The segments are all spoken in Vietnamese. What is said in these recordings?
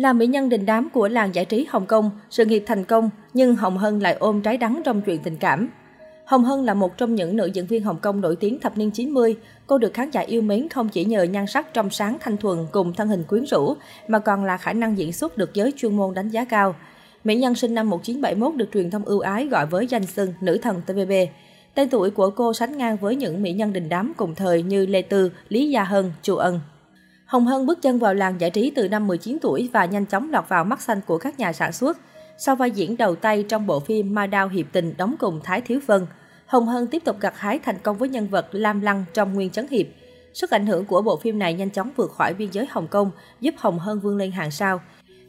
Là mỹ nhân đình đám của làng giải trí Hồng Kông, sự nghiệp thành công, nhưng Hồng Hân lại ôm trái đắng trong chuyện tình cảm. Hồng Hân là một trong những nữ diễn viên Hồng Kông nổi tiếng thập niên 90. Cô được khán giả yêu mến không chỉ nhờ nhan sắc trong sáng thanh thuần cùng thân hình quyến rũ, mà còn là khả năng diễn xuất được giới chuyên môn đánh giá cao. Mỹ nhân sinh năm 1971 được truyền thông ưu ái gọi với danh xưng nữ thần TVB. Tên tuổi của cô sánh ngang với những mỹ nhân đình đám cùng thời như Lê Tư, Lý Gia Hân, Chu Ân. Hồng Hân bước chân vào làng giải trí từ năm 19 tuổi và nhanh chóng lọt vào mắt xanh của các nhà sản xuất. Sau vai diễn đầu tay trong bộ phim Ma Đao Hiệp Tình đóng cùng Thái Thiếu Vân, Hồng Hân tiếp tục gặt hái thành công với nhân vật Lam Lăng trong Nguyên Chấn Hiệp. Sức ảnh hưởng của bộ phim này nhanh chóng vượt khỏi biên giới Hồng Kông, giúp Hồng Hân vươn lên hàng sao.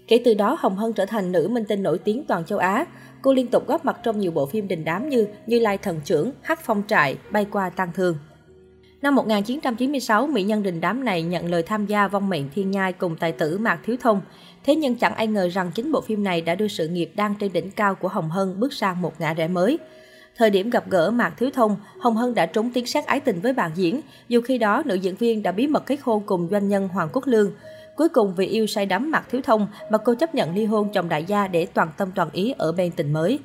Kể từ đó, Hồng Hân trở thành nữ minh tinh nổi tiếng toàn châu Á. Cô liên tục góp mặt trong nhiều bộ phim đình đám như Như Lai Thần Trưởng, Hắc Phong Trại, Bay qua Tăng Thương. Năm 1996, mỹ nhân đình đám này nhận lời tham gia vong mệnh thiên nhai cùng tài tử Mạc Thiếu Thông. Thế nhưng chẳng ai ngờ rằng chính bộ phim này đã đưa sự nghiệp đang trên đỉnh cao của Hồng Hân bước sang một ngã rẽ mới. Thời điểm gặp gỡ Mạc Thiếu Thông, Hồng Hân đã trúng tiếng sát ái tình với bạn diễn, dù khi đó nữ diễn viên đã bí mật kết hôn cùng doanh nhân Hoàng Quốc Lương. Cuối cùng vì yêu say đắm Mạc Thiếu Thông mà cô chấp nhận ly hôn chồng đại gia để toàn tâm toàn ý ở bên tình mới.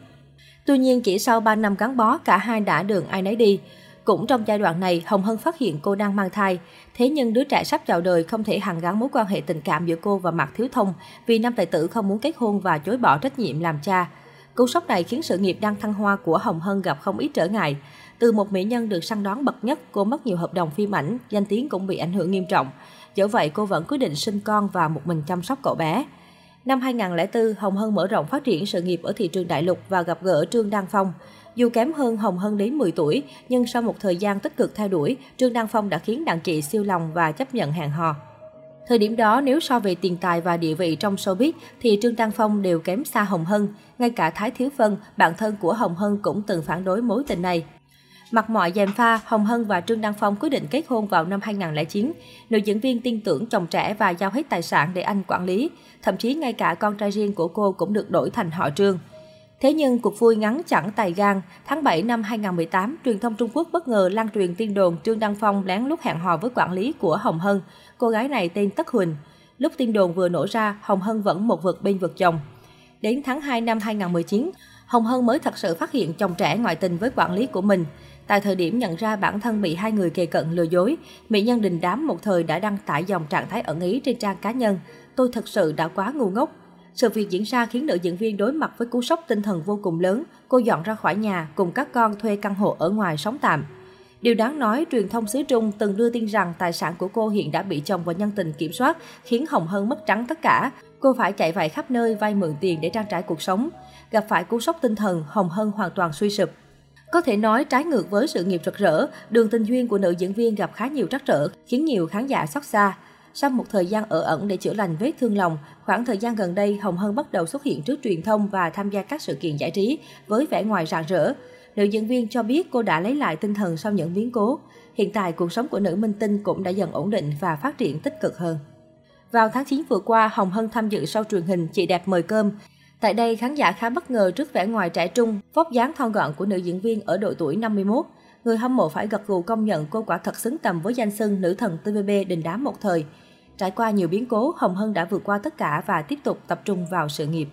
Tuy nhiên chỉ sau 3 năm gắn bó, cả hai đã đường ai nấy đi. Cũng trong giai đoạn này, Hồng Hân phát hiện cô đang mang thai. Thế nhưng đứa trẻ sắp chào đời không thể hàn gắn mối quan hệ tình cảm giữa cô và Mạc Thiếu Thông vì nam tài tử không muốn kết hôn và chối bỏ trách nhiệm làm cha. Cú sốc này khiến sự nghiệp đang thăng hoa của Hồng Hân gặp không ít trở ngại. Từ một mỹ nhân được săn đón bậc nhất, cô mất nhiều hợp đồng phim ảnh, danh tiếng cũng bị ảnh hưởng nghiêm trọng. Dẫu vậy, cô vẫn quyết định sinh con và một mình chăm sóc cậu bé. Năm 2004, Hồng Hân mở rộng phát triển sự nghiệp ở thị trường đại lục và gặp gỡ Trương Đăng Phong. Dù kém hơn Hồng Hân đến 10 tuổi, nhưng sau một thời gian tích cực theo đuổi, Trương Đăng Phong đã khiến đàn chị siêu lòng và chấp nhận hẹn hò. Thời điểm đó, nếu so về tiền tài và địa vị trong showbiz, thì Trương Đăng Phong đều kém xa Hồng Hân. Ngay cả Thái Thiếu Phân, bạn thân của Hồng Hân cũng từng phản đối mối tình này. mặc mọi dèm pha, Hồng Hân và Trương Đăng Phong quyết định kết hôn vào năm 2009. Nữ diễn viên tin tưởng chồng trẻ và giao hết tài sản để anh quản lý. Thậm chí ngay cả con trai riêng của cô cũng được đổi thành họ Trương. Thế nhưng cuộc vui ngắn chẳng tài gan, tháng 7 năm 2018, truyền thông Trung Quốc bất ngờ lan truyền tin đồn Trương Đăng Phong lén lút hẹn hò với quản lý của Hồng Hân. Cô gái này tên Tất Huỳnh. Lúc tin đồn vừa nổ ra, Hồng Hân vẫn một vực bên vực chồng. Đến tháng 2 năm 2019, Hồng Hân mới thật sự phát hiện chồng trẻ ngoại tình với quản lý của mình. Tại thời điểm nhận ra bản thân bị hai người kề cận lừa dối, mỹ nhân đình đám một thời đã đăng tải dòng trạng thái ẩn ý trên trang cá nhân. Tôi thật sự đã quá ngu ngốc. Sự việc diễn ra khiến nữ diễn viên đối mặt với cú sốc tinh thần vô cùng lớn. Cô dọn ra khỏi nhà cùng các con thuê căn hộ ở ngoài sống tạm. Điều đáng nói, truyền thông xứ Trung từng đưa tin rằng tài sản của cô hiện đã bị chồng và nhân tình kiểm soát, khiến Hồng Hân mất trắng tất cả. Cô phải chạy vạy khắp nơi vay mượn tiền để trang trải cuộc sống. Gặp phải cú sốc tinh thần, Hồng Hân hoàn toàn suy sụp. Có thể nói trái ngược với sự nghiệp rực rỡ, đường tình duyên của nữ diễn viên gặp khá nhiều trắc trở, khiến nhiều khán giả xót xa. Sau một thời gian ở ẩn để chữa lành vết thương lòng, khoảng thời gian gần đây, Hồng Hân bắt đầu xuất hiện trước truyền thông và tham gia các sự kiện giải trí với vẻ ngoài rạng rỡ. Nữ diễn viên cho biết cô đã lấy lại tinh thần sau những biến cố. Hiện tại, cuộc sống của nữ minh tinh cũng đã dần ổn định và phát triển tích cực hơn. Vào tháng 9 vừa qua, Hồng Hân tham dự sau truyền hình Chị đẹp mời cơm. Tại đây, khán giả khá bất ngờ trước vẻ ngoài trẻ trung, vóc dáng thon gọn của nữ diễn viên ở độ tuổi 51. Người hâm mộ phải gật gù công nhận cô quả thật xứng tầm với danh xưng nữ thần TVB đình đám một thời. Trải qua nhiều biến cố, Hồng Hân đã vượt qua tất cả và tiếp tục tập trung vào sự nghiệp.